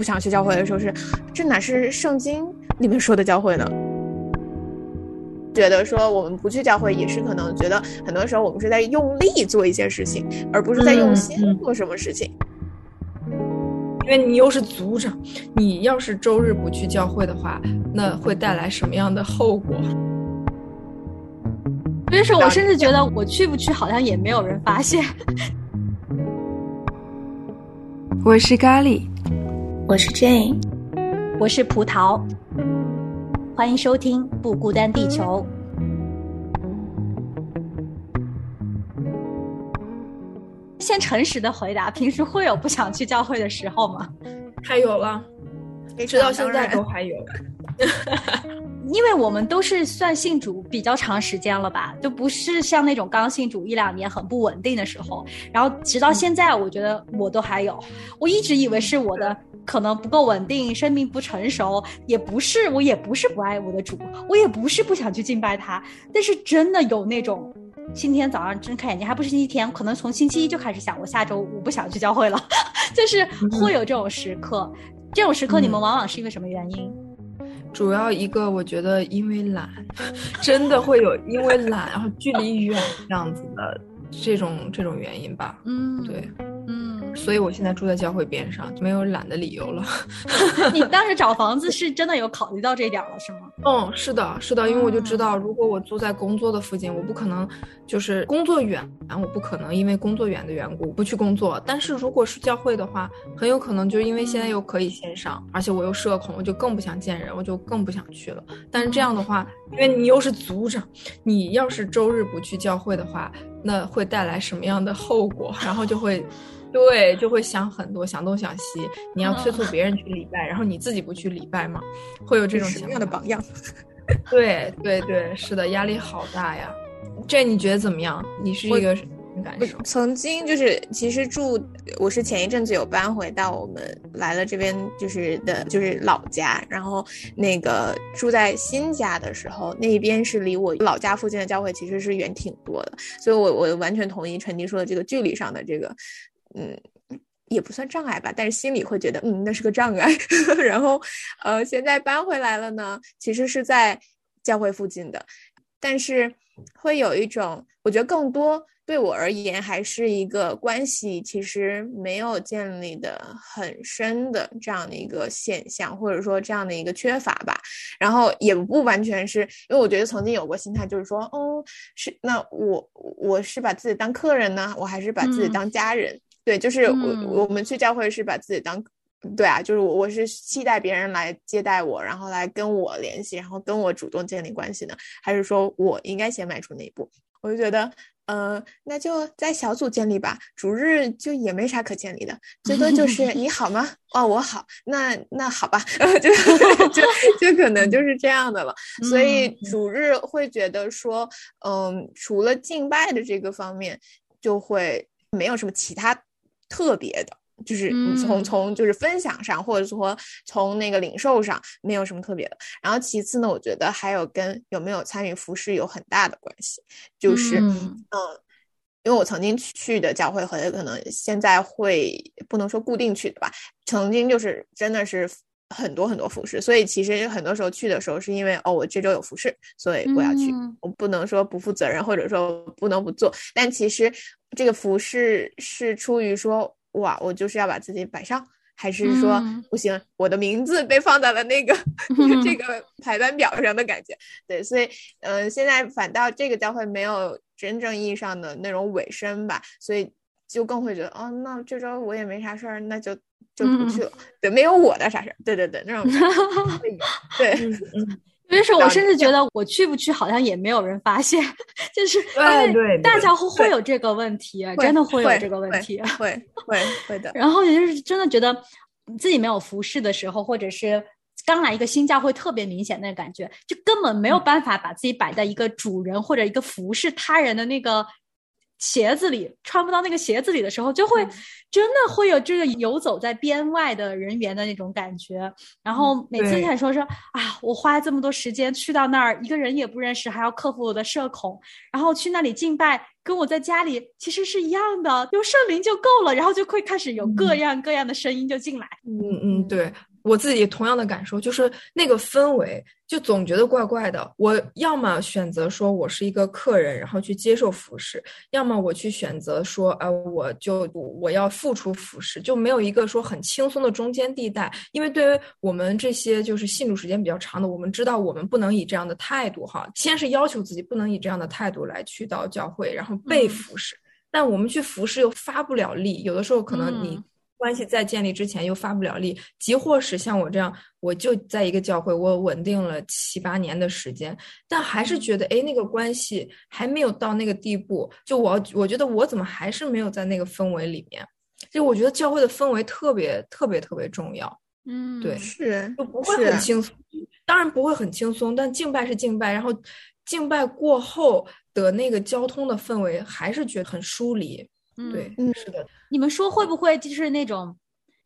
不想去教会的时候是，这哪是圣经里面说的教会呢？觉得说我们不去教会也是可能觉得很多时候我们是在用力做一些事情，而不是在用心做什么事情。因为你又是组长，你要是周日不去教会的话，那会带来什么样的后果？所以说我甚至觉得我去不去好像也没有人发现。我是咖喱，我是 Jane，我是葡萄，欢迎收听《不孤单地球》。先诚实的回答，平时会有不想去教会的时候吗？还有了，直到现在都还有。因为我们都是算信主比较长时间了吧，就不是像那种刚信主一两年很不稳定的时候。然后直到现在，我觉得我都还有。我一直以为是我的可能不够稳定，生命不成熟，也不是，我也不是不爱我的主，我也不是不想去敬拜他。但是真的有那种，今天早上睁开眼睛还不是星期天，可能从星期一就开始想，我下周我不想去教会了，就是会有这种时刻。这种时刻你们往往是因为什么原因？主要一个，我觉得因为懒，真的会有因为懒，然后距离远这样子的这种这种原因吧。嗯，对。所以我现在住在教会边上，没有懒的理由了。你当时找房子是真的有考虑到这点了，是吗？嗯，是的，是的，因为我就知道，如果我住在工作的附近，我不可能就是工作远，我不可能因为工作远的缘故不去工作。但是如果是教会的话，很有可能就是因为现在又可以线上，而且我又社恐，我就更不想见人，我就更不想去了。但是这样的话，因为你又是组长，你要是周日不去教会的话，那会带来什么样的后果？然后就会。对，就会想很多，想东想西。你要催促别人去礼拜，然后你自己不去礼拜吗？会有这种什么样的榜样？对对对，是的，压力好大呀。这你觉得怎么样？你是一个什么感受？曾经就是，其实住我是前一阵子有搬回到我们来了这边，就是的，就是老家。然后那个住在新家的时候，那边是离我老家附近的教会其实是远挺多的，所以我我完全同意陈迪说的这个距离上的这个。嗯，也不算障碍吧，但是心里会觉得，嗯，那是个障碍。然后，呃，现在搬回来了呢，其实是在教会附近的，但是会有一种，我觉得更多对我而言还是一个关系其实没有建立的很深的这样的一个现象，或者说这样的一个缺乏吧。然后也不完全是因为我觉得曾经有过心态，就是说，哦，是那我我是把自己当客人呢，我还是把自己当家人？对，就是我，我们去教会是把自己当，对啊，就是我，我是期待别人来接待我，然后来跟我联系，然后跟我主动建立关系呢，还是说我应该先迈出那一步？我就觉得，呃，那就在小组建立吧，主日就也没啥可建立的，最多就 是你好吗？哦，我好，那那好吧，就就就可能就是这样的了。所以主日会觉得说，嗯，除了敬拜的这个方面，就会没有什么其他。特别的，就是从从就是分享上，或者说从那个零售上，没有什么特别的。然后其次呢，我觉得还有跟有没有参与服饰有很大的关系。就是嗯，因为我曾经去的教会和可能现在会不能说固定去的吧，曾经就是真的是很多很多服饰，所以其实很多时候去的时候是因为哦，我这周有服饰，所以我要去。我不能说不负责任，或者说不能不做，但其实。这个服饰是出于说哇，我就是要把自己摆上，还是说不行，我的名字被放在了那个 这个排班表上的感觉？对，所以嗯，现在反倒这个教会没有真正意义上的那种尾声吧，所以就更会觉得哦，那这周我也没啥事儿，那就就不去了。对，没有我的啥事儿。对对对，那种 对。就是我甚至觉得我去不去好像也没有人发现，就是对对，大家会会有这个问题，真的会有这个问题，会会会的。然后也就是真的觉得自己没有服饰的时候，或者是刚来一个新家会特别明显的感觉，就根本没有办法把自己摆在一个主人或者一个服侍他人的那个鞋子里，穿不到那个鞋子里的时候，就会真的会有这个游走在边外的人员的那种感觉。然后每次想说说啊，我花这么多时间去到那儿，一个人也不认识，还要克服我的社恐，然后去那里敬拜，跟我在家里其实是一样的，有圣灵就够了。然后就会开始有各样各样的声音就进来。嗯嗯，对。我自己同样的感受，就是那个氛围，就总觉得怪怪的。我要么选择说我是一个客人，然后去接受服饰；要么我去选择说，呃，我就我要付出服饰，就没有一个说很轻松的中间地带。因为对于我们这些就是信主时间比较长的，我们知道我们不能以这样的态度哈，先是要求自己不能以这样的态度来去到教会，然后被服侍。但我们去服侍又发不了力，有的时候可能你。关系在建立之前又发不了力，即或是像我这样，我就在一个教会，我稳定了七八年的时间，但还是觉得，哎，那个关系还没有到那个地步。就我，我觉得我怎么还是没有在那个氛围里面？就我觉得教会的氛围特别特别特别重要。嗯，对，是就不会很轻松，当然不会很轻松，但敬拜是敬拜，然后敬拜过后的那个交通的氛围还是觉得很疏离。对，嗯，是的。你们说会不会就是那种，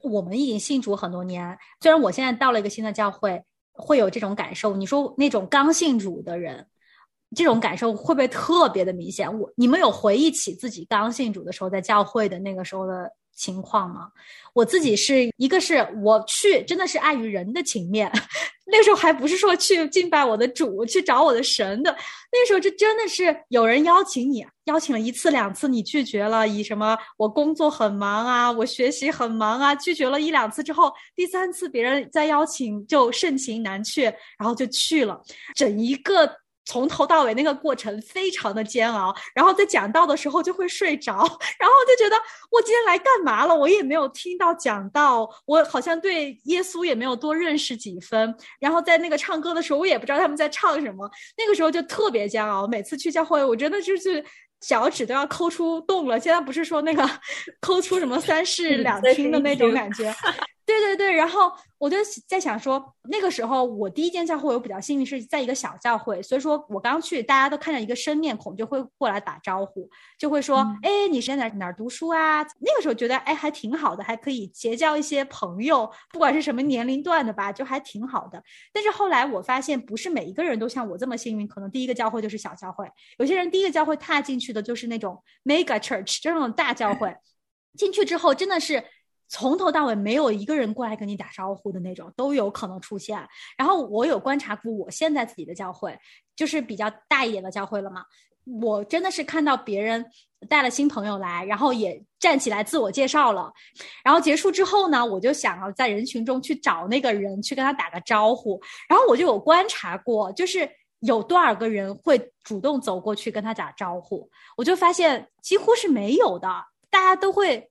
我们已经信主很多年，虽然我现在到了一个新的教会，会有这种感受。你说那种刚信主的人，这种感受会不会特别的明显？我你们有回忆起自己刚信主的时候，在教会的那个时候的？情况吗？我自己是一个是我去真的是碍于人的情面，那时候还不是说去敬拜我的主，去找我的神的。那时候这真的是有人邀请你，邀请了一次两次，你拒绝了，以什么我工作很忙啊，我学习很忙啊，拒绝了一两次之后，第三次别人再邀请就盛情难却，然后就去了，整一个。从头到尾那个过程非常的煎熬，然后在讲到的时候就会睡着，然后就觉得我今天来干嘛了？我也没有听到讲到，我好像对耶稣也没有多认识几分。然后在那个唱歌的时候，我也不知道他们在唱什么。那个时候就特别煎熬，每次去教会，我真的就是脚趾都要抠出洞了。现在不是说那个 抠出什么三室两厅的那种感觉。对对对，然后我就在想说，那个时候我第一间教会我比较幸运是在一个小教会，所以说我刚去，大家都看到一个生面孔就会过来打招呼，就会说，哎，你是在哪哪读书啊？那个时候觉得，哎，还挺好的，还可以结交一些朋友，不管是什么年龄段的吧，就还挺好的。但是后来我发现，不是每一个人都像我这么幸运，可能第一个教会就是小教会，有些人第一个教会踏进去的就是那种 mega church 就那种大教会，进去之后真的是。从头到尾没有一个人过来跟你打招呼的那种都有可能出现。然后我有观察过我现在自己的教会，就是比较大一点的教会了嘛。我真的是看到别人带了新朋友来，然后也站起来自我介绍了。然后结束之后呢，我就想要在人群中去找那个人，去跟他打个招呼。然后我就有观察过，就是有多少个人会主动走过去跟他打招呼，我就发现几乎是没有的，大家都会。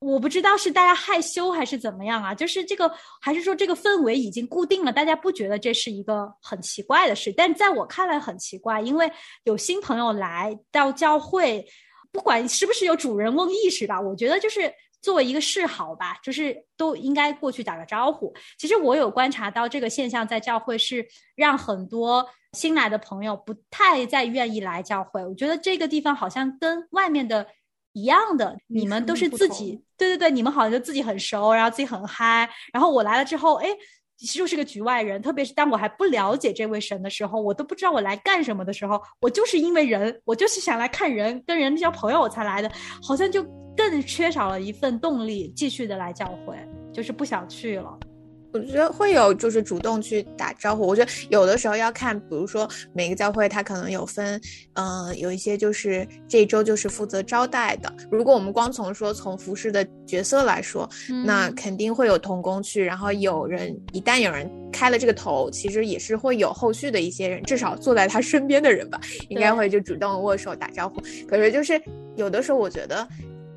我不知道是大家害羞还是怎么样啊？就是这个，还是说这个氛围已经固定了，大家不觉得这是一个很奇怪的事？但在我看来很奇怪，因为有新朋友来到教会，不管是不是有主人翁意识吧，我觉得就是作为一个示好吧，就是都应该过去打个招呼。其实我有观察到这个现象，在教会是让很多新来的朋友不太再愿意来教会。我觉得这个地方好像跟外面的。一样的，你们都是自己，对对对，你们好像就自己很熟，然后自己很嗨，然后我来了之后，哎，其实就是个局外人，特别是当我还不了解这位神的时候，我都不知道我来干什么的时候，我就是因为人，我就是想来看人，跟人交朋友我才来的，好像就更缺少了一份动力，继续的来教会，就是不想去了。我觉得会有，就是主动去打招呼。我觉得有的时候要看，比如说每个教会它可能有分，嗯，有一些就是这周就是负责招待的。如果我们光从说从服饰的角色来说，那肯定会有同工去。然后有人一旦有人开了这个头，其实也是会有后续的一些人，至少坐在他身边的人吧，应该会就主动握手打招呼。可是就是有的时候我觉得。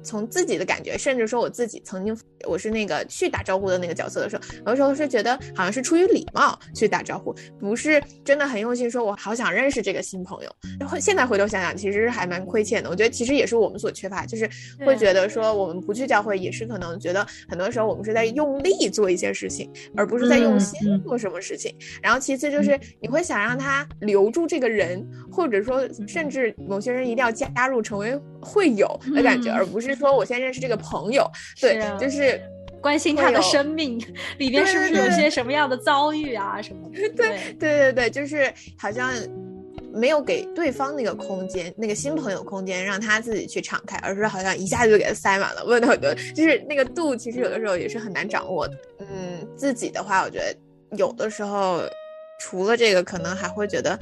从自己的感觉，甚至说我自己曾经我是那个去打招呼的那个角色的时候，有的时候是觉得好像是出于礼貌去打招呼，不是真的很用心，说我好想认识这个新朋友。然后现在回头想想，其实还蛮亏欠的。我觉得其实也是我们所缺乏，就是会觉得说我们不去教会，也是可能觉得很多时候我们是在用力做一些事情，而不是在用心做什么事情。然后其次就是你会想让他留住这个人，或者说甚至某些人一定要加入成为会友的感觉，而不是说我先认识这个朋友，对，就是关心他的生命里边是不是有些什么样的遭遇啊什么的。对对对对，就是好像没有给对方那个空间，那个新朋友空间，让他自己去敞开，而是好像一下子就给他塞满了，问很多，就是那个度，其实有的时候也是很难掌握的。嗯，自己的话，我觉得有的时候除了这个，可能还会觉得。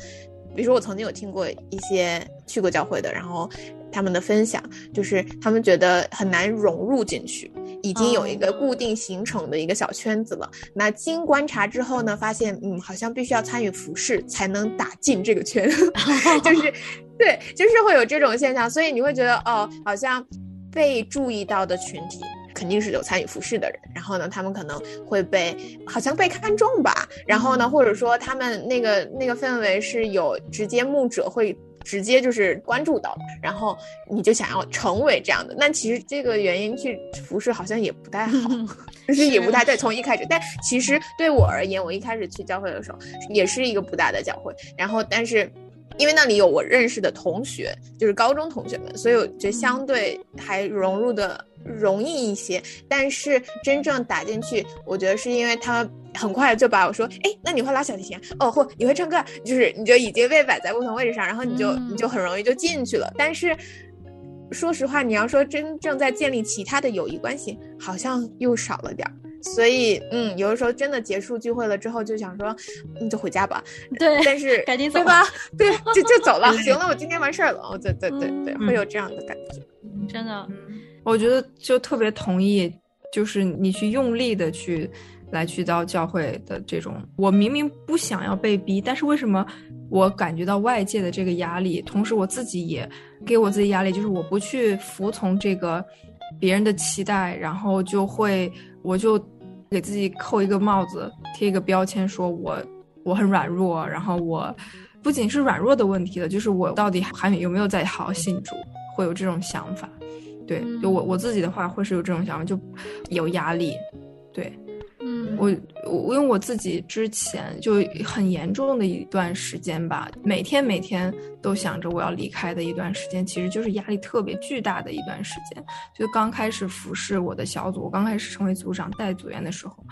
比如说，我曾经有听过一些去过教会的，然后他们的分享，就是他们觉得很难融入进去，已经有一个固定形成的一个小圈子了。那经观察之后呢，发现嗯，好像必须要参与服饰才能打进这个圈，就是对，就是会有这种现象。所以你会觉得哦，好像被注意到的群体。肯定是有参与服饰的人，然后呢，他们可能会被好像被看中吧，然后呢，或者说他们那个那个氛围是有直接牧者会直接就是关注到，然后你就想要成为这样的，那其实这个原因去服饰好像也不太好，就是也不太对，从一开始，但其实对我而言，我一开始去教会的时候也是一个不大的教会，然后但是。因为那里有我认识的同学，就是高中同学们，所以我觉得相对还融入的容易一些。但是真正打进去，我觉得是因为他很快就把我说，哎，那你会拉小提琴哦，或你会唱歌，就是你就已经被摆在不同位置上，然后你就你就很容易就进去了。但是说实话，你要说真正在建立其他的友谊关系，好像又少了点儿。所以，嗯，有的时候真的结束聚会了之后，就想说，你就回家吧。对，但是赶紧走吧。对，就就走了。行了，我今天完事儿了。哦，对对对对，会有这样的感觉。真的，我觉得就特别同意，就是你去用力的去来去到教会的这种，我明明不想要被逼，但是为什么我感觉到外界的这个压力，同时我自己也给我自己压力，就是我不去服从这个别人的期待，然后就会。我就给自己扣一个帽子，贴一个标签，说我我很软弱，然后我不仅是软弱的问题了，就是我到底还有没有在好好信主，会有这种想法。对，就我我自己的话，会是有这种想法，就有压力。对。我我因为我自己之前就很严重的一段时间吧，每天每天都想着我要离开的一段时间，其实就是压力特别巨大的一段时间。就刚开始服侍我的小组，我刚开始成为组长带组员的时候。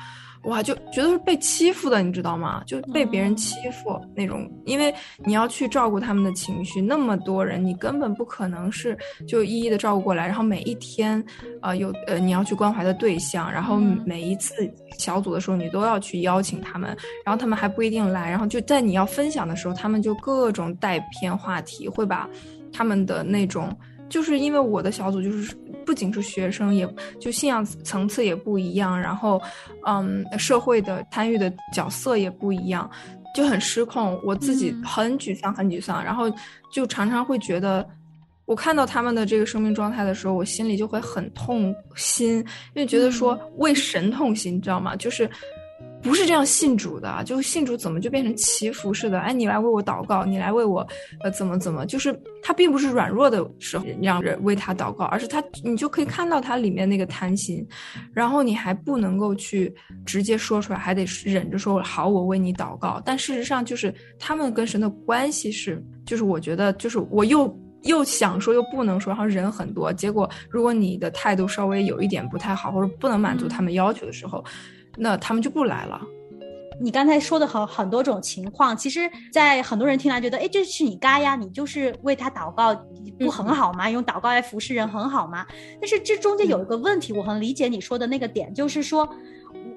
哇，就觉得是被欺负的，你知道吗？就被别人欺负那种，因为你要去照顾他们的情绪，那么多人，你根本不可能是就一一的照顾过来。然后每一天，呃，有呃你要去关怀的对象，然后每一次小组的时候，你都要去邀请他们，然后他们还不一定来。然后就在你要分享的时候，他们就各种带偏话题，会把他们的那种，就是因为我的小组就是。不仅是学生，也就信仰层次也不一样，然后，嗯，社会的参与的角色也不一样，就很失控。我自己很沮丧，很沮丧，然后就常常会觉得，我看到他们的这个生命状态的时候，我心里就会很痛心，因为觉得说为神痛心，你知道吗？就是。不是这样信主的，就信主怎么就变成祈福似的？哎，你来为我祷告，你来为我，呃，怎么怎么？就是他并不是软弱的时候让人为他祷告，而是他，你就可以看到他里面那个贪心，然后你还不能够去直接说出来，还得忍着说好，我为你祷告。但事实上，就是他们跟神的关系是，就是我觉得，就是我又又想说又不能说，然后人很多，结果如果你的态度稍微有一点不太好，或者不能满足他们要求的时候。那他们就不来了。你刚才说的很很多种情况，其实，在很多人听来觉得，哎，这是你该呀，你就是为他祷告，不很好吗？用祷告来服侍人很好吗？但是这中间有一个问题，我很理解你说的那个点，就是说，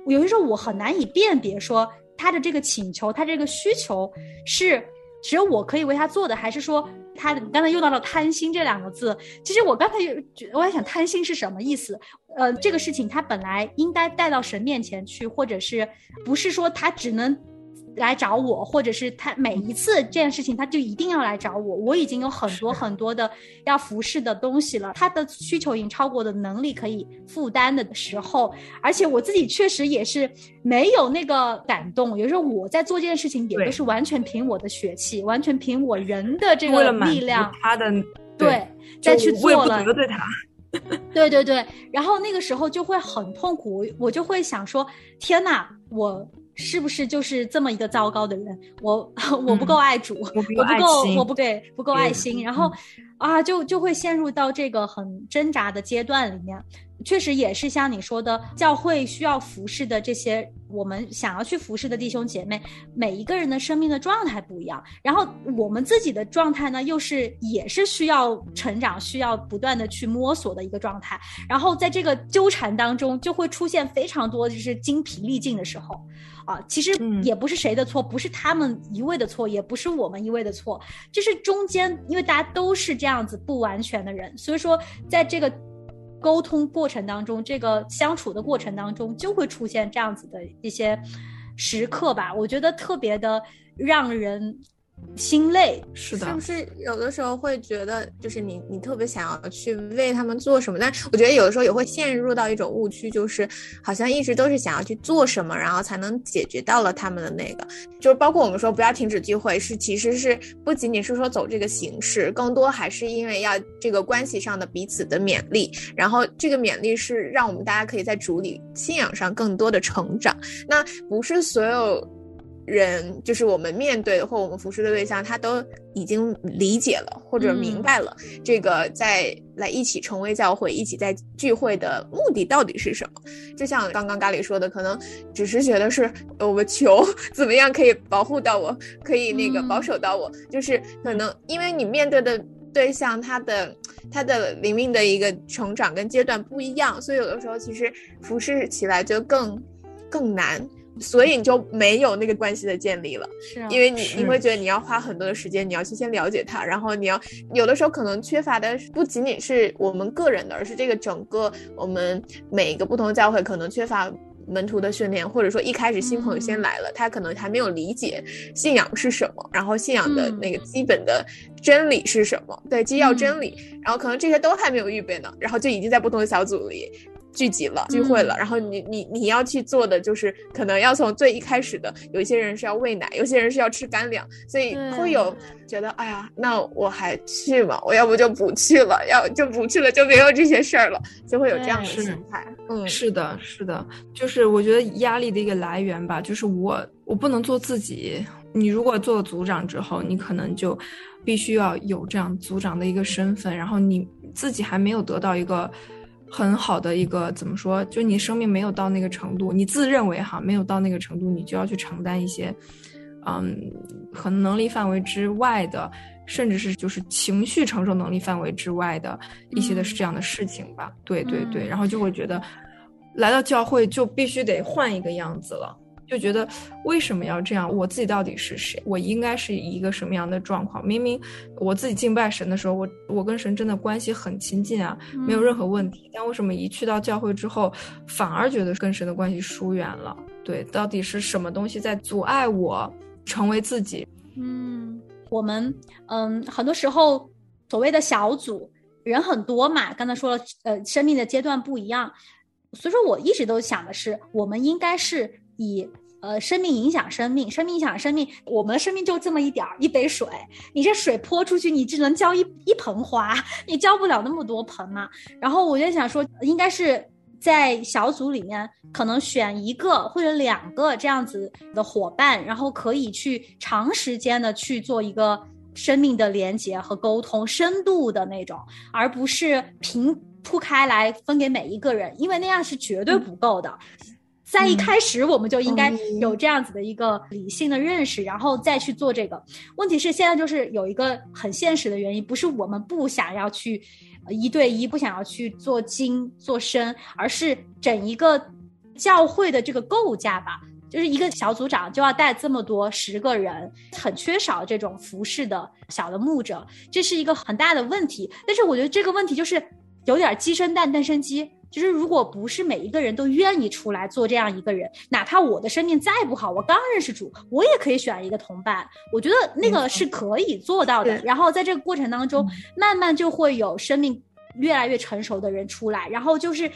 有些时候我很难以辨别，说他的这个请求，他这个需求是只有我可以为他做的，还是说？他你刚才用到了“贪心”这两个字，其实我刚才有，我在想贪心是什么意思？呃，这个事情他本来应该带到神面前去，或者是不是说他只能来找我，或者是他每一次这件事情，他就一定要来找我。我已经有很多很多的要服侍的东西了，他的需求已经超过我的能力可以负担的时候，而且我自己确实也是没有那个感动。有时候我在做这件事情，也都是完全凭我的血气，完全凭我人的这个力量，他的对再去做了。对他。对对对，然后那个时候就会很痛苦，我就会想说：天哪，我是不是就是这么一个糟糕的人？我 我不够爱主，我不够，我不对，不够爱心，然后啊，就就会陷入到这个很挣扎的阶段里面。确实也是像你说的，教会需要服侍的这些，我们想要去服侍的弟兄姐妹，每一个人的生命的状态不一样，然后我们自己的状态呢，又是也是需要成长，需要不断的去摸索的一个状态，然后在这个纠缠当中，就会出现非常多就是精疲力尽的时候，啊，其实也不是谁的错，不是他们一味的错，也不是我们一味的错，就是中间，因为大家都是这样样子不完全的人，所以说在这个。沟通过程当中，这个相处的过程当中，就会出现这样子的一些时刻吧。我觉得特别的让人。心累是的，是不是有的时候会觉得，就是你你特别想要去为他们做什么？但我觉得有的时候也会陷入到一种误区，就是好像一直都是想要去做什么，然后才能解决到了他们的那个。就是包括我们说不要停止聚会，是其实是不仅仅是说走这个形式，更多还是因为要这个关系上的彼此的勉励。然后这个勉励是让我们大家可以在主里信仰上更多的成长。那不是所有。人就是我们面对的或我们服侍的对象，他都已经理解了或者明白了这个在来一起成为教会、一起在聚会的目的到底是什么。就像刚刚咖喱说的，可能只是觉得是我们求怎么样可以保护到我，可以那个保守到我，就是可能因为你面对的对象他的他的灵命的一个成长跟阶段不一样，所以有的时候其实服侍起来就更更难。所以你就没有那个关系的建立了，是，因为你你会觉得你要花很多的时间，你要去先了解他，然后你要有的时候可能缺乏的不仅仅是我们个人的，而是这个整个我们每一个不同的教会可能缺乏门徒的训练，或者说一开始新朋友先来了，他可能还没有理解信仰是什么，然后信仰的那个基本的真理是什么，对，基要真理，然后可能这些都还没有预备呢，然后就已经在不同的小组里。聚集了，聚会了，然后你你你要去做的就是可能要从最一开始的，有一些人是要喂奶，有些人是要吃干粮，所以会有觉得哎呀，那我还去吗？我要不就不去了，要就不去了，就没有这些事儿了，就会有这样的心态。嗯，是的，是的，就是我觉得压力的一个来源吧，就是我我不能做自己。你如果做了组长之后，你可能就必须要有这样组长的一个身份，然后你自己还没有得到一个。很好的一个怎么说？就你生命没有到那个程度，你自认为哈没有到那个程度，你就要去承担一些，嗯，可能能力范围之外的，甚至是就是情绪承受能力范围之外的一些的是这样的事情吧。对对对，然后就会觉得来到教会就必须得换一个样子了。就觉得为什么要这样？我自己到底是谁？我应该是一个什么样的状况？明明我自己敬拜神的时候，我我跟神真的关系很亲近啊，没有任何问题。但为什么一去到教会之后，反而觉得跟神的关系疏远了？对，到底是什么东西在阻碍我成为自己？嗯，我们嗯，很多时候所谓的小组人很多嘛，刚才说了，呃，生命的阶段不一样，所以说我一直都想的是，我们应该是以。呃，生命影响生命，生命影响生命。我们的生命就这么一点儿，一杯水。你这水泼出去，你只能浇一一盆花，你浇不了那么多盆嘛。然后我就想说，应该是在小组里面，可能选一个或者两个这样子的伙伴，然后可以去长时间的去做一个生命的连接和沟通，深度的那种，而不是平铺开来分给每一个人，因为那样是绝对不够的。在一开始，我们就应该有这样子的一个理性的认识，然后再去做这个。问题是现在就是有一个很现实的原因，不是我们不想要去一对一，不想要去做精做深，而是整一个教会的这个构架吧，就是一个小组长就要带这么多十个人，很缺少这种服饰的小的牧者，这是一个很大的问题。但是我觉得这个问题就是有点鸡生蛋，蛋生鸡。就是如果不是每一个人都愿意出来做这样一个人，哪怕我的生命再不好，我刚认识主，我也可以选一个同伴。我觉得那个是可以做到的。然后在这个过程当中，慢慢就会有生命越来越成熟的人出来，然后就是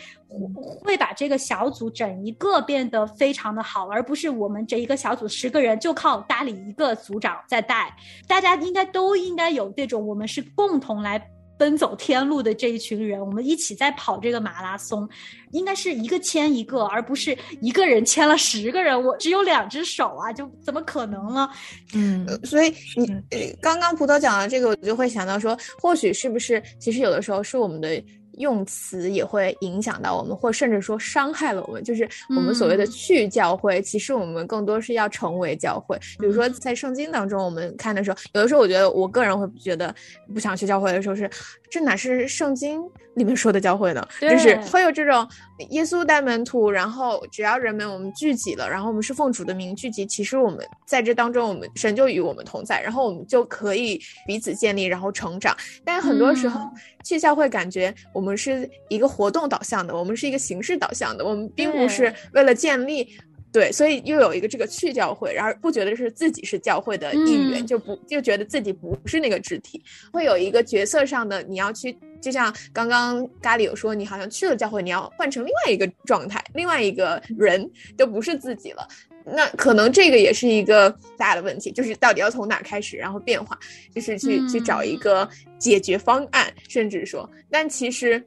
会把这个小组整一个变得非常的好，而不是我们这一个小组十个人就靠搭理一个组长在带。大家应该都应该有这种，我们是共同来。奔走天路的这一群人，我们一起在跑这个马拉松，应该是一个牵一个，而不是一个人牵了十个人。我只有两只手啊，就怎么可能呢？嗯，所以你刚刚葡萄讲的这个，我就会想到说，或许是不是，其实有的时候是我们的。用词也会影响到我们，或甚至说伤害了我们。就是我们所谓的去教会，其实我们更多是要成为教会。比如说在圣经当中，我们看的时候，有的时候我觉得我个人会觉得不想去教会的时候是，这哪是圣经里面说的教会呢？就是会有这种耶稣带门徒，然后只要人们我们聚集了，然后我们是奉主的名聚集，其实我们在这当中，我们神就与我们同在，然后我们就可以彼此建立，然后成长。但很多时候去教会，感觉我们。我们是一个活动导向的，我们是一个形式导向的，我们并不是为了建立，对，所以又有一个这个去教会，然后不觉得是自己是教会的一员，就不就觉得自己不是那个肢体，会有一个角色上的你要去，就像刚刚咖喱有说，你好像去了教会，你要换成另外一个状态，另外一个人，就不是自己了。那可能这个也是一个大的问题，就是到底要从哪开始，然后变化，就是去去找一个解决方案，甚至说，但其实。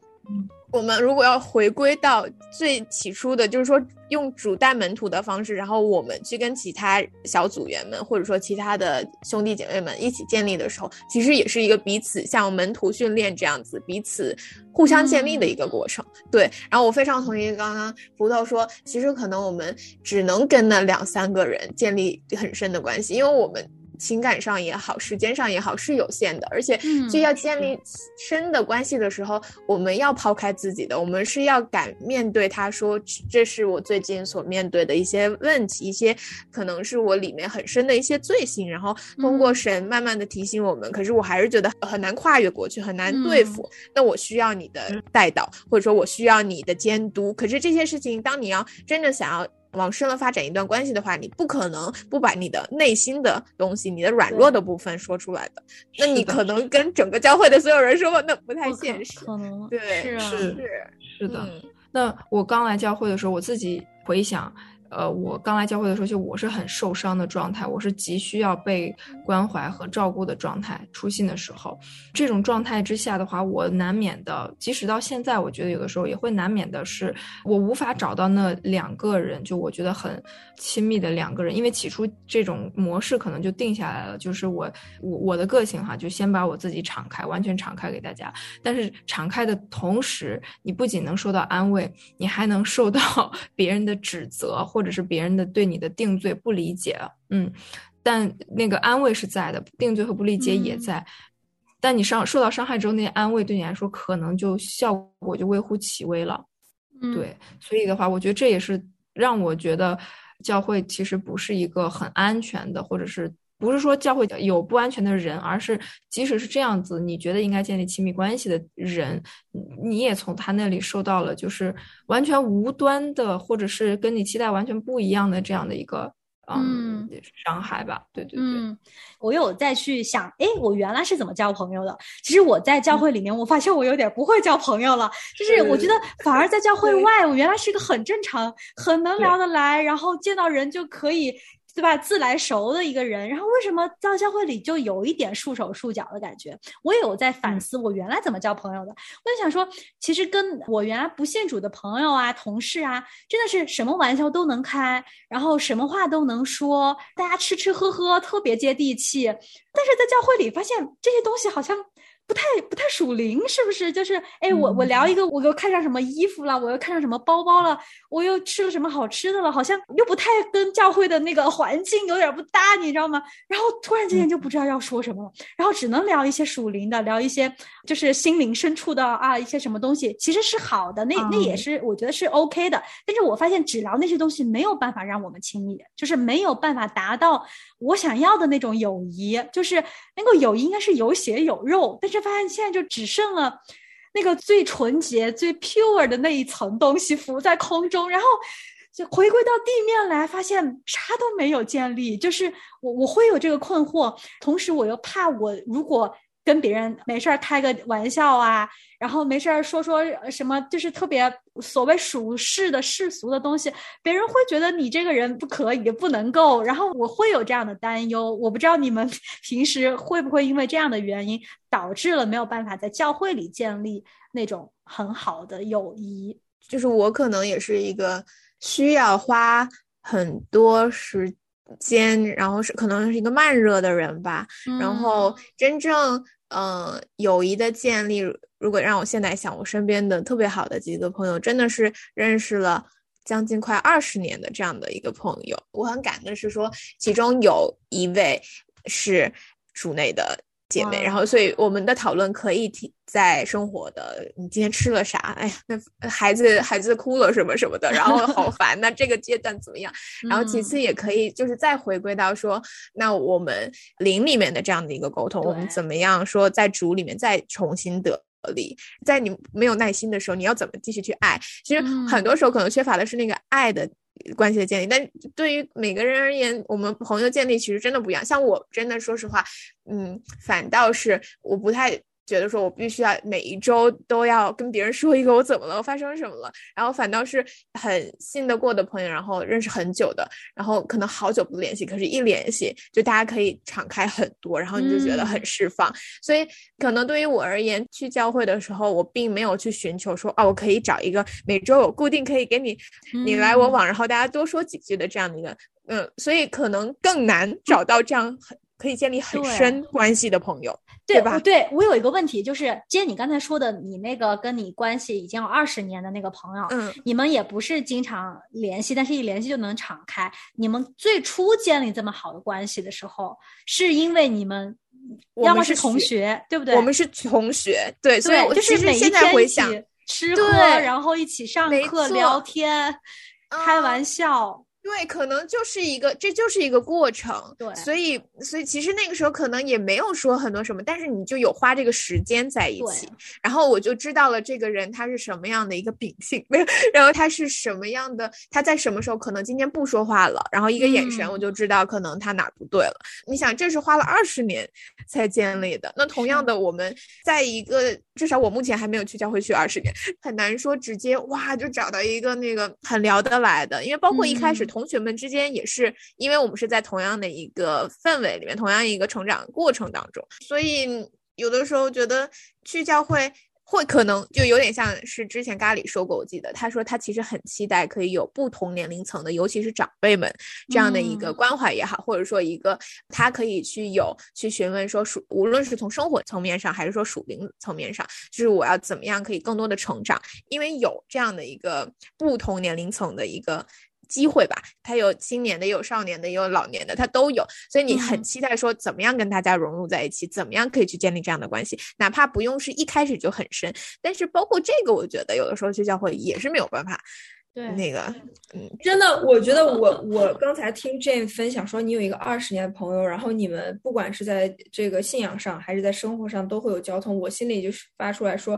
我们如果要回归到最起初的，就是说用主带门徒的方式，然后我们去跟其他小组员们，或者说其他的兄弟姐妹们一起建立的时候，其实也是一个彼此像门徒训练这样子，彼此互相建立的一个过程。对，然后我非常同意刚刚葡萄说，其实可能我们只能跟那两三个人建立很深的关系，因为我们。情感上也好，时间上也好，是有限的，而且就要建立深的关系的时候，我们要抛开自己的，我们是要敢面对他，说这是我最近所面对的一些问题，一些可能是我里面很深的一些罪行，然后通过神慢慢的提醒我们，可是我还是觉得很难跨越过去，很难对付，那我需要你的带导，或者说我需要你的监督，可是这些事情，当你要真的想要。往深了发展一段关系的话，你不可能不把你的内心的东西、你的软弱的部分说出来的。那你可能跟整个教会的所有人说，那不太现实。可能对，是是是的。那我刚来教会的时候，我自己回想。呃，我刚来教会的时候，就我是很受伤的状态，我是急需要被关怀和照顾的状态。出信的时候，这种状态之下的话，我难免的，即使到现在，我觉得有的时候也会难免的是，我无法找到那两个人，就我觉得很亲密的两个人，因为起初这种模式可能就定下来了，就是我我我的个性哈，就先把我自己敞开，完全敞开给大家。但是敞开的同时，你不仅能受到安慰，你还能受到 别人的指责或。或者是别人的对你的定罪不理解，嗯，但那个安慰是在的，定罪和不理解也在。但你伤受到伤害之后，那些安慰对你来说可能就效果就微乎其微了。对，所以的话，我觉得这也是让我觉得教会其实不是一个很安全的，或者是。不是说教会有不安全的人，而是即使是这样子，你觉得应该建立亲密关系的人，你也从他那里受到了就是完全无端的，或者是跟你期待完全不一样的这样的一个嗯伤害吧？对对对，我有再去想，哎，我原来是怎么交朋友的？其实我在教会里面，我发现我有点不会交朋友了，就是我觉得反而在教会外，我原来是一个很正常、很能聊得来，然后见到人就可以。对吧？自来熟的一个人，然后为什么到教会里就有一点束手束脚的感觉？我也有在反思，我原来怎么交朋友的？我就想说，其实跟我原来不信主的朋友啊、同事啊，真的是什么玩笑都能开，然后什么话都能说，大家吃吃喝喝特别接地气。但是在教会里发现这些东西好像。不太不太属灵，是不是？就是哎，我我聊一个，我又看上什么衣服了，我又看上什么包包了，我又吃了什么好吃的了，好像又不太跟教会的那个环境有点不搭，你知道吗？然后突然之间就不知道要说什么了，然后只能聊一些属灵的，聊一些就是心灵深处的啊一些什么东西，其实是好的，那那也是我觉得是 OK 的。但是我发现只聊那些东西没有办法让我们亲密，就是没有办法达到我想要的那种友谊，就是那个友谊应该是有血有肉，但是。发现现在就只剩了那个最纯洁、最 pure 的那一层东西浮在空中，然后就回归到地面来，发现啥都没有建立。就是我我会有这个困惑，同时我又怕我如果。跟别人没事儿开个玩笑啊，然后没事儿说说什么，就是特别所谓俗世的世俗的东西，别人会觉得你这个人不可以，不能够。然后我会有这样的担忧，我不知道你们 平时会不会因为这样的原因导致了没有办法在教会里建立那种很好的友谊。就是我可能也是一个需要花很多时间，然后是可能是一个慢热的人吧。然后真正。嗯，友谊的建立，如果让我现在想，我身边的特别好的几个朋友，真的是认识了将近快二十年的这样的一个朋友。我很感恩是说，其中有一位是主内的。姐妹，然后所以我们的讨论可以提在生活的，你今天吃了啥？哎呀，那孩子孩子哭了什么什么的，然后 好烦。那这个阶段怎么样？然后其次也可以就是再回归到说，那我们灵里面的这样的一个沟通，我们怎么样说在主里面再重新得力？在你没有耐心的时候，你要怎么继续去爱？其实很多时候可能缺乏的是那个爱的。关系的建立，但对于每个人而言，我们朋友建立其实真的不一样。像我真的说实话，嗯，反倒是我不太。觉得说我必须要每一周都要跟别人说一个我怎么了，我发生什么了，然后反倒是很信得过的朋友，然后认识很久的，然后可能好久不联系，可是一联系就大家可以敞开很多，然后你就觉得很释放。所以可能对于我而言，去教会的时候，我并没有去寻求说哦，我可以找一个每周有固定可以给你你来我往，然后大家多说几句的这样的一个，嗯，所以可能更难找到这样很可以建立很深关系的朋友。对吧？对我有一个问题，就是接你刚才说的，你那个跟你关系已经有二十年的那个朋友，嗯，你们也不是经常联系，但是一联系就能敞开。你们最初建立这么好的关系的时候，是因为你们要么是同学，对不对？我们是同学，对，所以就是每一天一起吃喝，然后一起上课聊天，开玩笑。对，可能就是一个，这就是一个过程。对，所以，所以其实那个时候可能也没有说很多什么，但是你就有花这个时间在一起，然后我就知道了这个人他是什么样的一个秉性，没有，然后他是什么样的，他在什么时候可能今天不说话了，然后一个眼神我就知道可能他哪不对了。你想，这是花了二十年才建立的，那同样的，我们在一个至少我目前还没有去教会去二十年，很难说直接哇就找到一个那个很聊得来的，因为包括一开始。同学们之间也是，因为我们是在同样的一个氛围里面，同样一个成长过程当中，所以有的时候觉得去教会会可能就有点像是之前咖喱说过，我记得他说他其实很期待可以有不同年龄层的，尤其是长辈们这样的一个关怀也好，或者说一个他可以去有去询问说属，无论是从生活层面上还是说属灵层面上，就是我要怎么样可以更多的成长，因为有这样的一个不同年龄层的一个。机会吧，他有青年的，也有少年的，也有老年的，他都有，所以你很期待说怎么样跟大家融入在一起，怎么样可以去建立这样的关系，哪怕不用是一开始就很深，但是包括这个，我觉得有的时候去教会也是没有办法。对，那个，嗯，真的，我觉得我我刚才听 Jane 分享说，你有一个二十年的朋友，然后你们不管是在这个信仰上还是在生活上都会有交通，我心里就是发出来说，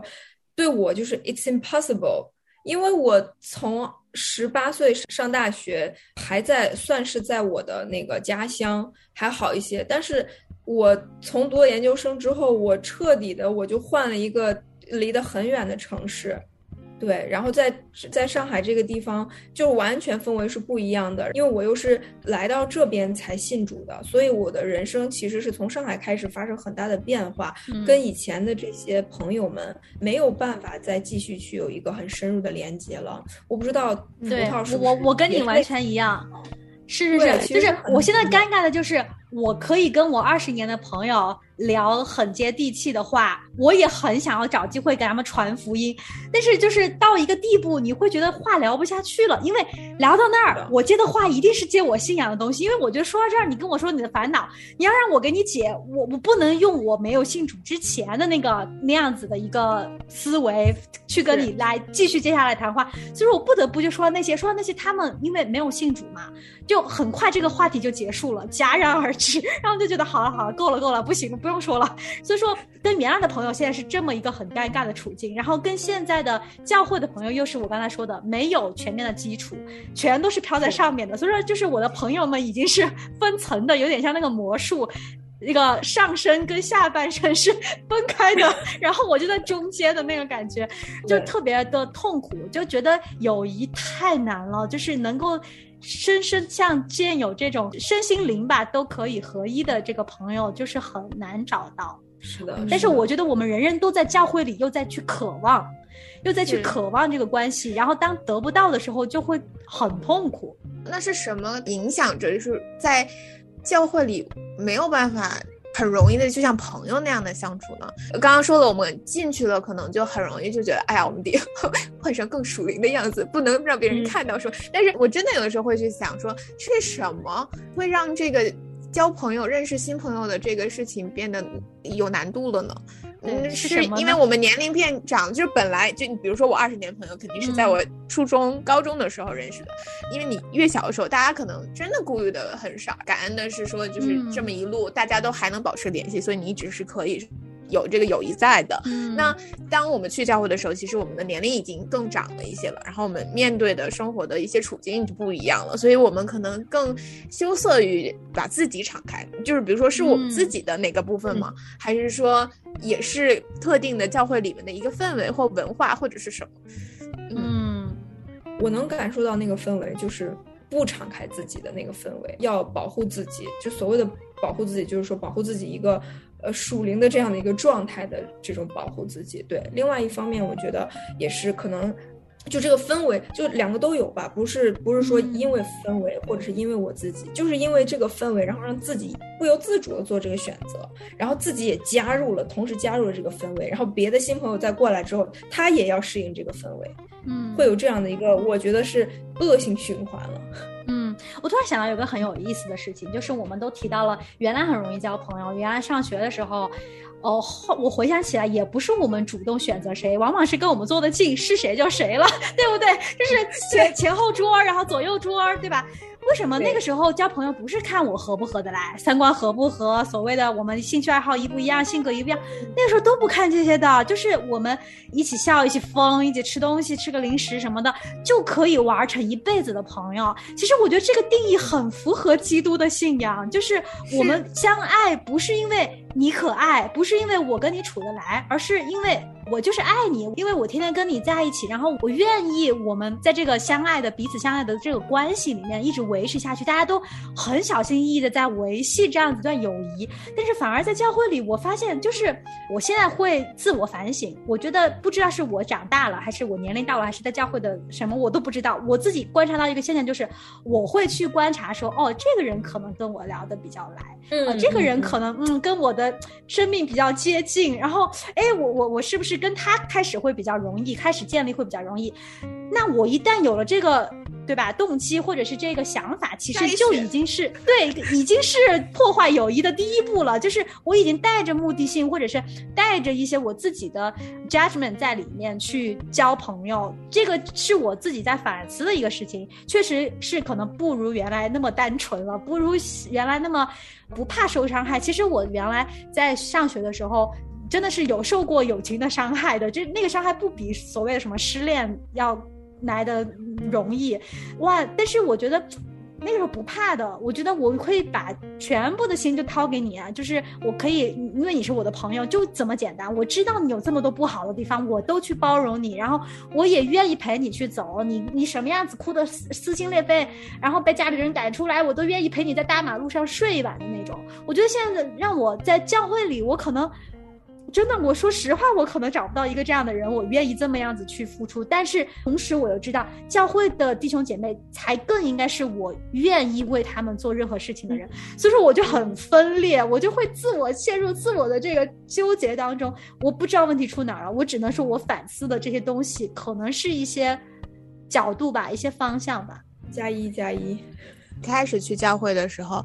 对我就是 It's impossible，因为我从。十八岁上大学，还在算是在我的那个家乡还好一些，但是我从读了研究生之后，我彻底的我就换了一个离得很远的城市。对，然后在在上海这个地方就完全氛围是不一样的，因为我又是来到这边才信主的，所以我的人生其实是从上海开始发生很大的变化，跟以前的这些朋友们没有办法再继续去有一个很深入的连接了。我不知道葡萄是我我跟你完全一样，是是是，就是我现在尴尬的就是我可以跟我二十年的朋友。聊很接地气的话，我也很想要找机会给他们传福音，但是就是到一个地步，你会觉得话聊不下去了，因为聊到那儿，我接的话一定是接我信仰的东西，因为我觉得说到这儿，你跟我说你的烦恼，你要让我给你解，我我不能用我没有信主之前的那个那样子的一个思维去跟你来继续接下来谈话，所以我不得不就说那些说那些他们因为没有信主嘛，就很快这个话题就结束了，戛然而止，然后就觉得好了好了，够了够了，不行，不用说了。所以说，跟原来的朋友现在是这么一个很尴尬的处境，然后跟现在的教会的朋友又是我刚才说的没有全面的基础，全都是飘在上面的。所以说，就是我的朋友们已经是分层的，有点像那个魔术。那个上身跟下半身是分开的，然后我就在中间的那个感觉，就特别的痛苦，就觉得友谊太难了，就是能够深深像见有这种身心灵吧都可以合一的这个朋友，就是很难找到。是的，但是我觉得我们人人都在教会里，又在去渴望，又在去渴望这个关系，然后当得不到的时候，就会很痛苦。那是什么影响着？就是在。教会里没有办法很容易的就像朋友那样的相处呢。刚刚说了，我们进去了，可能就很容易就觉得，哎呀，我们得 换成更属灵的样子，不能让别人看到。说，但是我真的有的时候会去想，说是什么会让这个交朋友、认识新朋友的这个事情变得有难度了呢？嗯，是因为我们年龄变长，就是本来就你比如说我二十年朋友肯定是在我初中、高中的时候认识的，因为你越小的时候，大家可能真的顾虑的很少，感恩的是说就是这么一路大家都还能保持联系，所以你一直是可以。有这个友谊在的，那当我们去教会的时候，其实我们的年龄已经更长了一些了，然后我们面对的生活的一些处境就不一样了，所以我们可能更羞涩于把自己敞开。就是比如说，是我们自己的哪个部分吗？还是说也是特定的教会里面的一个氛围或文化或者是什么？嗯，我能感受到那个氛围，就是不敞开自己的那个氛围，要保护自己。就所谓的保护自己，就是说保护自己一个。呃，属灵的这样的一个状态的这种保护自己，对。另外一方面，我觉得也是可能，就这个氛围，就两个都有吧。不是不是说因为氛围，或者是因为我自己，就是因为这个氛围，然后让自己不由自主的做这个选择，然后自己也加入了，同时加入了这个氛围，然后别的新朋友再过来之后，他也要适应这个氛围，嗯，会有这样的一个，我觉得是恶性循环了。嗯，我突然想到有个很有意思的事情，就是我们都提到了原来很容易交朋友，原来上学的时候，哦，我回想起来也不是我们主动选择谁，往往是跟我们坐的近是谁就谁了，对不对？就是前前后桌，然后左右桌，对吧？为什么那个时候交朋友不是看我合不合得来，三观合不合，所谓的我们兴趣爱好一不一样，性格一不一样，那个时候都不看这些的，就是我们一起笑，一起疯，一起吃东西，吃个零食什么的，就可以玩成一辈子的朋友。其实我觉得这个定义很符合基督的信仰，就是我们相爱不是因为你可爱，不是因为我跟你处得来，而是因为。我就是爱你，因为我天天跟你在一起，然后我愿意我们在这个相爱的彼此相爱的这个关系里面一直维持下去。大家都很小心翼翼的在维系这样子一段友谊，但是反而在教会里，我发现就是我现在会自我反省，我觉得不知道是我长大了，还是我年龄到了，还是在教会的什么我都不知道。我自己观察到一个现象，就是我会去观察说，哦，这个人可能跟我聊的比较来，嗯，这个人可能嗯跟我的生命比较接近，然后哎，我我我是不是？是跟他开始会比较容易，开始建立会比较容易。那我一旦有了这个，对吧？动机或者是这个想法，其实就已经是对，已经是破坏友谊的第一步了。就是我已经带着目的性，或者是带着一些我自己的 judgment 在里面去交朋友。这个是我自己在反思的一个事情，确实是可能不如原来那么单纯了，不如原来那么不怕受伤害。其实我原来在上学的时候。真的是有受过友情的伤害的，就那个伤害不比所谓的什么失恋要来的容易，哇！但是我觉得那个时候不怕的，我觉得我可以把全部的心就掏给你啊，就是我可以，因为你是我的朋友，就这么简单。我知道你有这么多不好的地方，我都去包容你，然后我也愿意陪你去走。你你什么样子哭的撕撕心裂肺，然后被家里人赶出来，我都愿意陪你在大马路上睡一晚的那种。我觉得现在让我在教会里，我可能。真的，我说实话，我可能找不到一个这样的人，我愿意这么样子去付出。但是同时，我又知道教会的弟兄姐妹才更应该是我愿意为他们做任何事情的人。所以说，我就很分裂，我就会自我陷入自我的这个纠结当中。我不知道问题出哪儿了，我只能说我反思的这些东西，可能是一些角度吧，一些方向吧。加一加一，开始去教会的时候。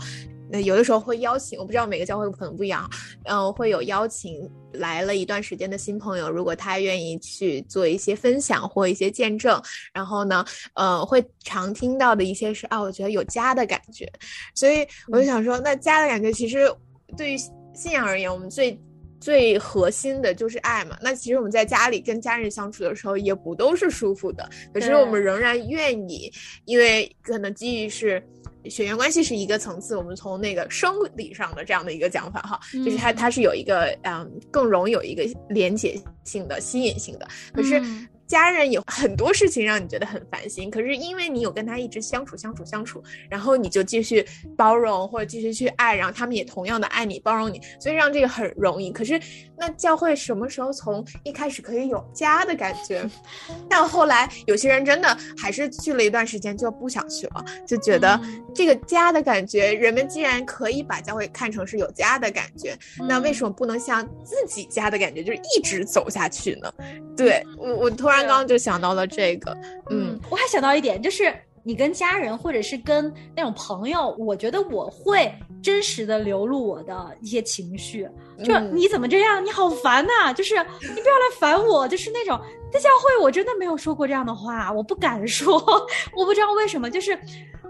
那有的时候会邀请，我不知道每个教会可能不一样，嗯，会有邀请来了一段时间的新朋友，如果他愿意去做一些分享或一些见证，然后呢，呃，会常听到的一些是啊，我觉得有家的感觉，所以我就想说，那家的感觉其实对于信仰而言，我们最。最核心的就是爱嘛。那其实我们在家里跟家人相处的时候，也不都是舒服的。可是我们仍然愿意，因为可能基于是血缘关系是一个层次。我们从那个生理上的这样的一个讲法哈，就是它它是有一个嗯更容易有一个连结性的吸引性的。可是。家人有很多事情让你觉得很烦心，可是因为你有跟他一直相处相处相处，然后你就继续包容或者继续去爱，然后他们也同样的爱你包容你，所以让这个很容易。可是那教会什么时候从一开始可以有家的感觉，到后来有些人真的还是去了一段时间就不想去了，就觉得这个家的感觉，人们既然可以把教会看成是有家的感觉，那为什么不能像自己家的感觉，就是一直走下去呢？对我我突然。刚刚就想到了这个，嗯，我还想到一点，就是你跟家人或者是跟那种朋友，我觉得我会真实的流露我的一些情绪，就你怎么这样，你好烦呐，就是你不要来烦我，就是那种在教会我真的没有说过这样的话，我不敢说，我不知道为什么，就是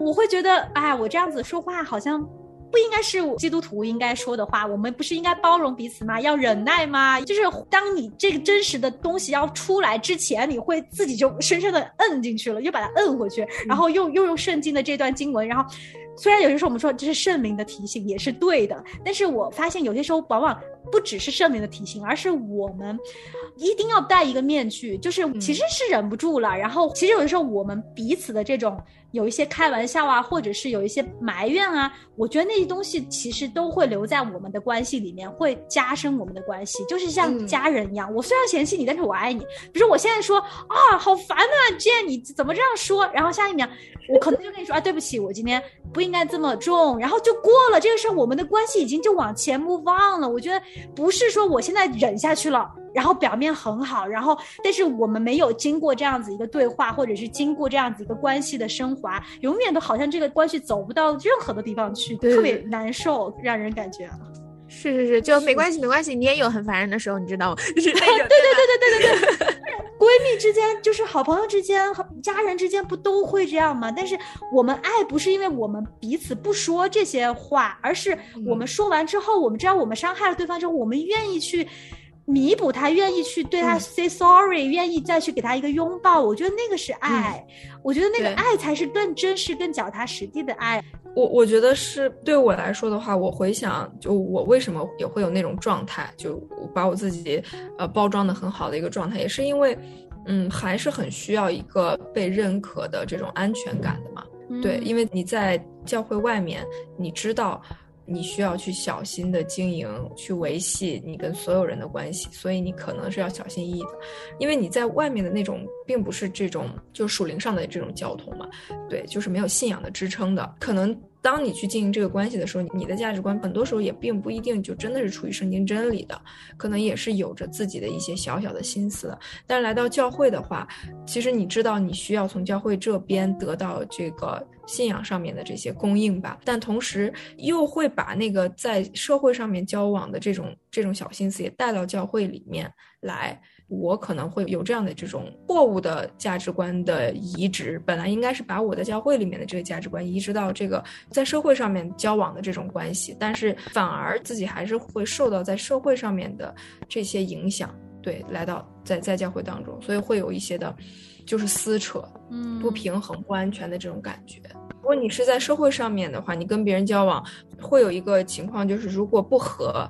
我会觉得，哎，我这样子说话好像。不应该是基督徒应该说的话，我们不是应该包容彼此吗？要忍耐吗？就是当你这个真实的东西要出来之前，你会自己就深深的摁进去了，又把它摁回去，然后又又用圣经的这段经文，然后虽然有些时候我们说这是圣灵的提醒，也是对的，但是我发现有些时候往往不只是圣灵的提醒，而是我们一定要戴一个面具，就是其实是忍不住了，然后其实有的时候我们彼此的这种。有一些开玩笑啊，或者是有一些埋怨啊，我觉得那些东西其实都会留在我们的关系里面，会加深我们的关系，就是像家人一样。我虽然嫌弃你，但是我爱你。比如说我现在说啊，好烦啊，Jane，你怎么这样说？然后下一秒，我可能就跟你说啊，对不起，我今天不应该这么重，然后就过了。这个时候，我们的关系已经就往前 move on 了。我觉得不是说我现在忍下去了。然后表面很好，然后但是我们没有经过这样子一个对话，或者是经过这样子一个关系的升华，永远都好像这个关系走不到任何的地方去，特别难受，让人感觉。是是是，就没关系没关系，你也有很烦人的时候，你知道吗？就是 那种对对对对对对对，闺蜜之间就是好朋友之间和家人之间不都会这样吗？但是我们爱不是因为我们彼此不说这些话，而是我们说完之后，我们知道我们伤害了对方之后，我们愿意去。弥补他，愿意去对他 say sorry，愿意再去给他一个拥抱，我觉得那个是爱，我觉得那个爱才是更真实、更脚踏实地的爱。我我觉得是对我来说的话，我回想就我为什么也会有那种状态，就把我自己呃包装的很好的一个状态，也是因为嗯还是很需要一个被认可的这种安全感的嘛。对，因为你在教会外面，你知道。你需要去小心的经营，去维系你跟所有人的关系，所以你可能是要小心翼翼的，因为你在外面的那种并不是这种就属灵上的这种交通嘛，对，就是没有信仰的支撑的，可能。当你去经营这个关系的时候，你的价值观很多时候也并不一定就真的是出于圣经真理的，可能也是有着自己的一些小小的心思。但是来到教会的话，其实你知道你需要从教会这边得到这个信仰上面的这些供应吧，但同时又会把那个在社会上面交往的这种这种小心思也带到教会里面来。我可能会有这样的这种错误的价值观的移植，本来应该是把我的教会里面的这个价值观移植到这个在社会上面交往的这种关系，但是反而自己还是会受到在社会上面的这些影响，对，来到在在教会当中，所以会有一些的，就是撕扯，嗯，不平衡、不安全的这种感觉。如果你是在社会上面的话，你跟别人交往会有一个情况，就是如果不和，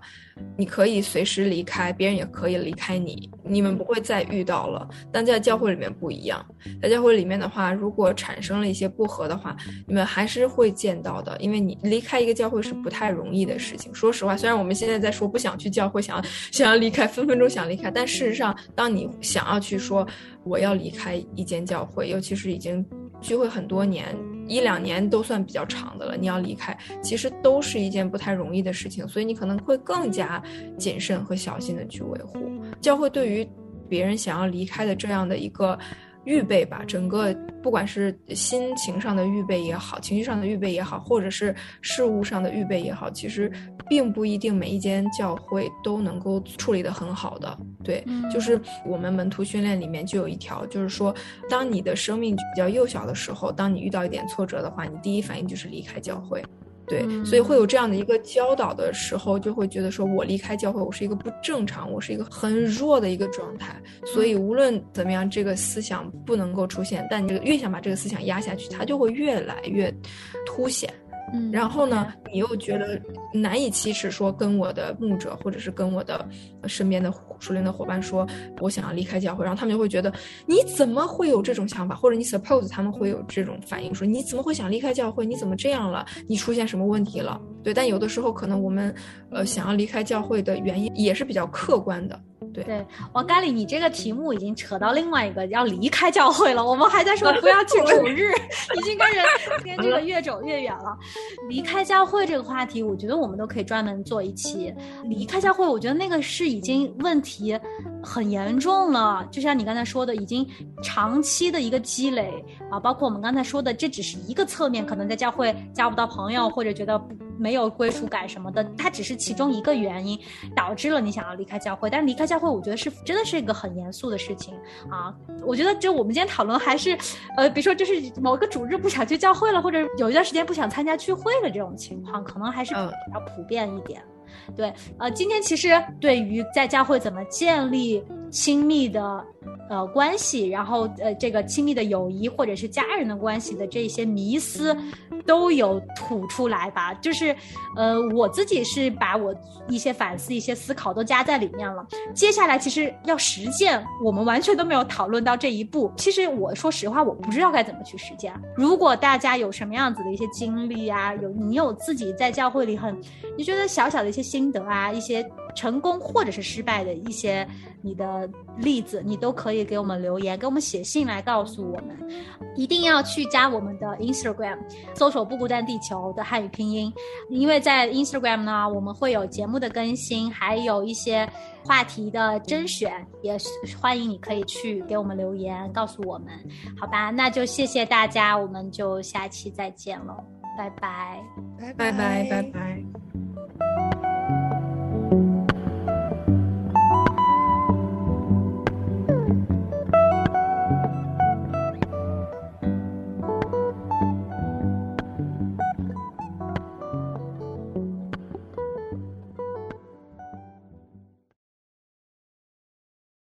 你可以随时离开，别人也可以离开你，你们不会再遇到了。但在教会里面不一样，在教会里面的话，如果产生了一些不和的话，你们还是会见到的，因为你离开一个教会是不太容易的事情。说实话，虽然我们现在在说不想去教会，想要想要离开，分分钟想离开，但事实上，当你想要去说我要离开一间教会，尤其是已经聚会很多年。一两年都算比较长的了，你要离开，其实都是一件不太容易的事情，所以你可能会更加谨慎和小心的去维护教会对于别人想要离开的这样的一个预备吧，整个不管是心情上的预备也好，情绪上的预备也好，或者是事物上的预备也好，其实并不一定每一间教会都能够处理得很好的。对，就是我们门徒训练里面就有一条，就是说，当你的生命比较幼小的时候，当你遇到一点挫折的话，你第一反应就是离开教会。对，所以会有这样的一个教导的时候，就会觉得说我离开教会，我是一个不正常，我是一个很弱的一个状态。所以无论怎么样，这个思想不能够出现，但你这个越想把这个思想压下去，它就会越来越凸显。嗯，然后呢，你又觉得难以启齿，说跟我的牧者或者是跟我的身边的熟练的伙伴说，我想要离开教会，然后他们就会觉得你怎么会有这种想法，或者你 suppose 他们会有这种反应，说你怎么会想离开教会？你怎么这样了？你出现什么问题了？对，但有的时候可能我们呃想要离开教会的原因也是比较客观的。对，王咖喱，你这个题目已经扯到另外一个要离开教会了。我们还在说不要去 主日，已经跟人跟这个越走越远了。离开教会这个话题，我觉得我们都可以专门做一期。离开教会，我觉得那个是已经问题很严重了。就像你刚才说的，已经长期的一个积累啊，包括我们刚才说的，这只是一个侧面，可能在教会交不到朋友，或者觉得没有归属感什么的，它只是其中一个原因，导致了你想要离开教会。但离开教会。我觉得是真的是一个很严肃的事情啊！我觉得就我们今天讨论还是，呃，比如说就是某个主日不想去教会了，或者有一段时间不想参加聚会了这种情况，可能还是比较普遍一点。对，呃，今天其实对于在家会怎么建立亲密的呃关系，然后呃这个亲密的友谊或者是家人的关系的这些迷思。都有吐出来吧，就是，呃，我自己是把我一些反思、一些思考都加在里面了。接下来其实要实践，我们完全都没有讨论到这一步。其实我说实话，我不知道该怎么去实践。如果大家有什么样子的一些经历啊，有你有自己在教会里很，你觉得小小的一些心得啊，一些。成功或者是失败的一些你的例子，你都可以给我们留言，给我们写信来告诉我们。一定要去加我们的 Instagram，搜索“不孤单地球”的汉语拼音，因为在 Instagram 呢，我们会有节目的更新，还有一些话题的甄选，也欢迎你可以去给我们留言告诉我们。好吧，那就谢谢大家，我们就下期再见了，拜拜，拜拜拜拜。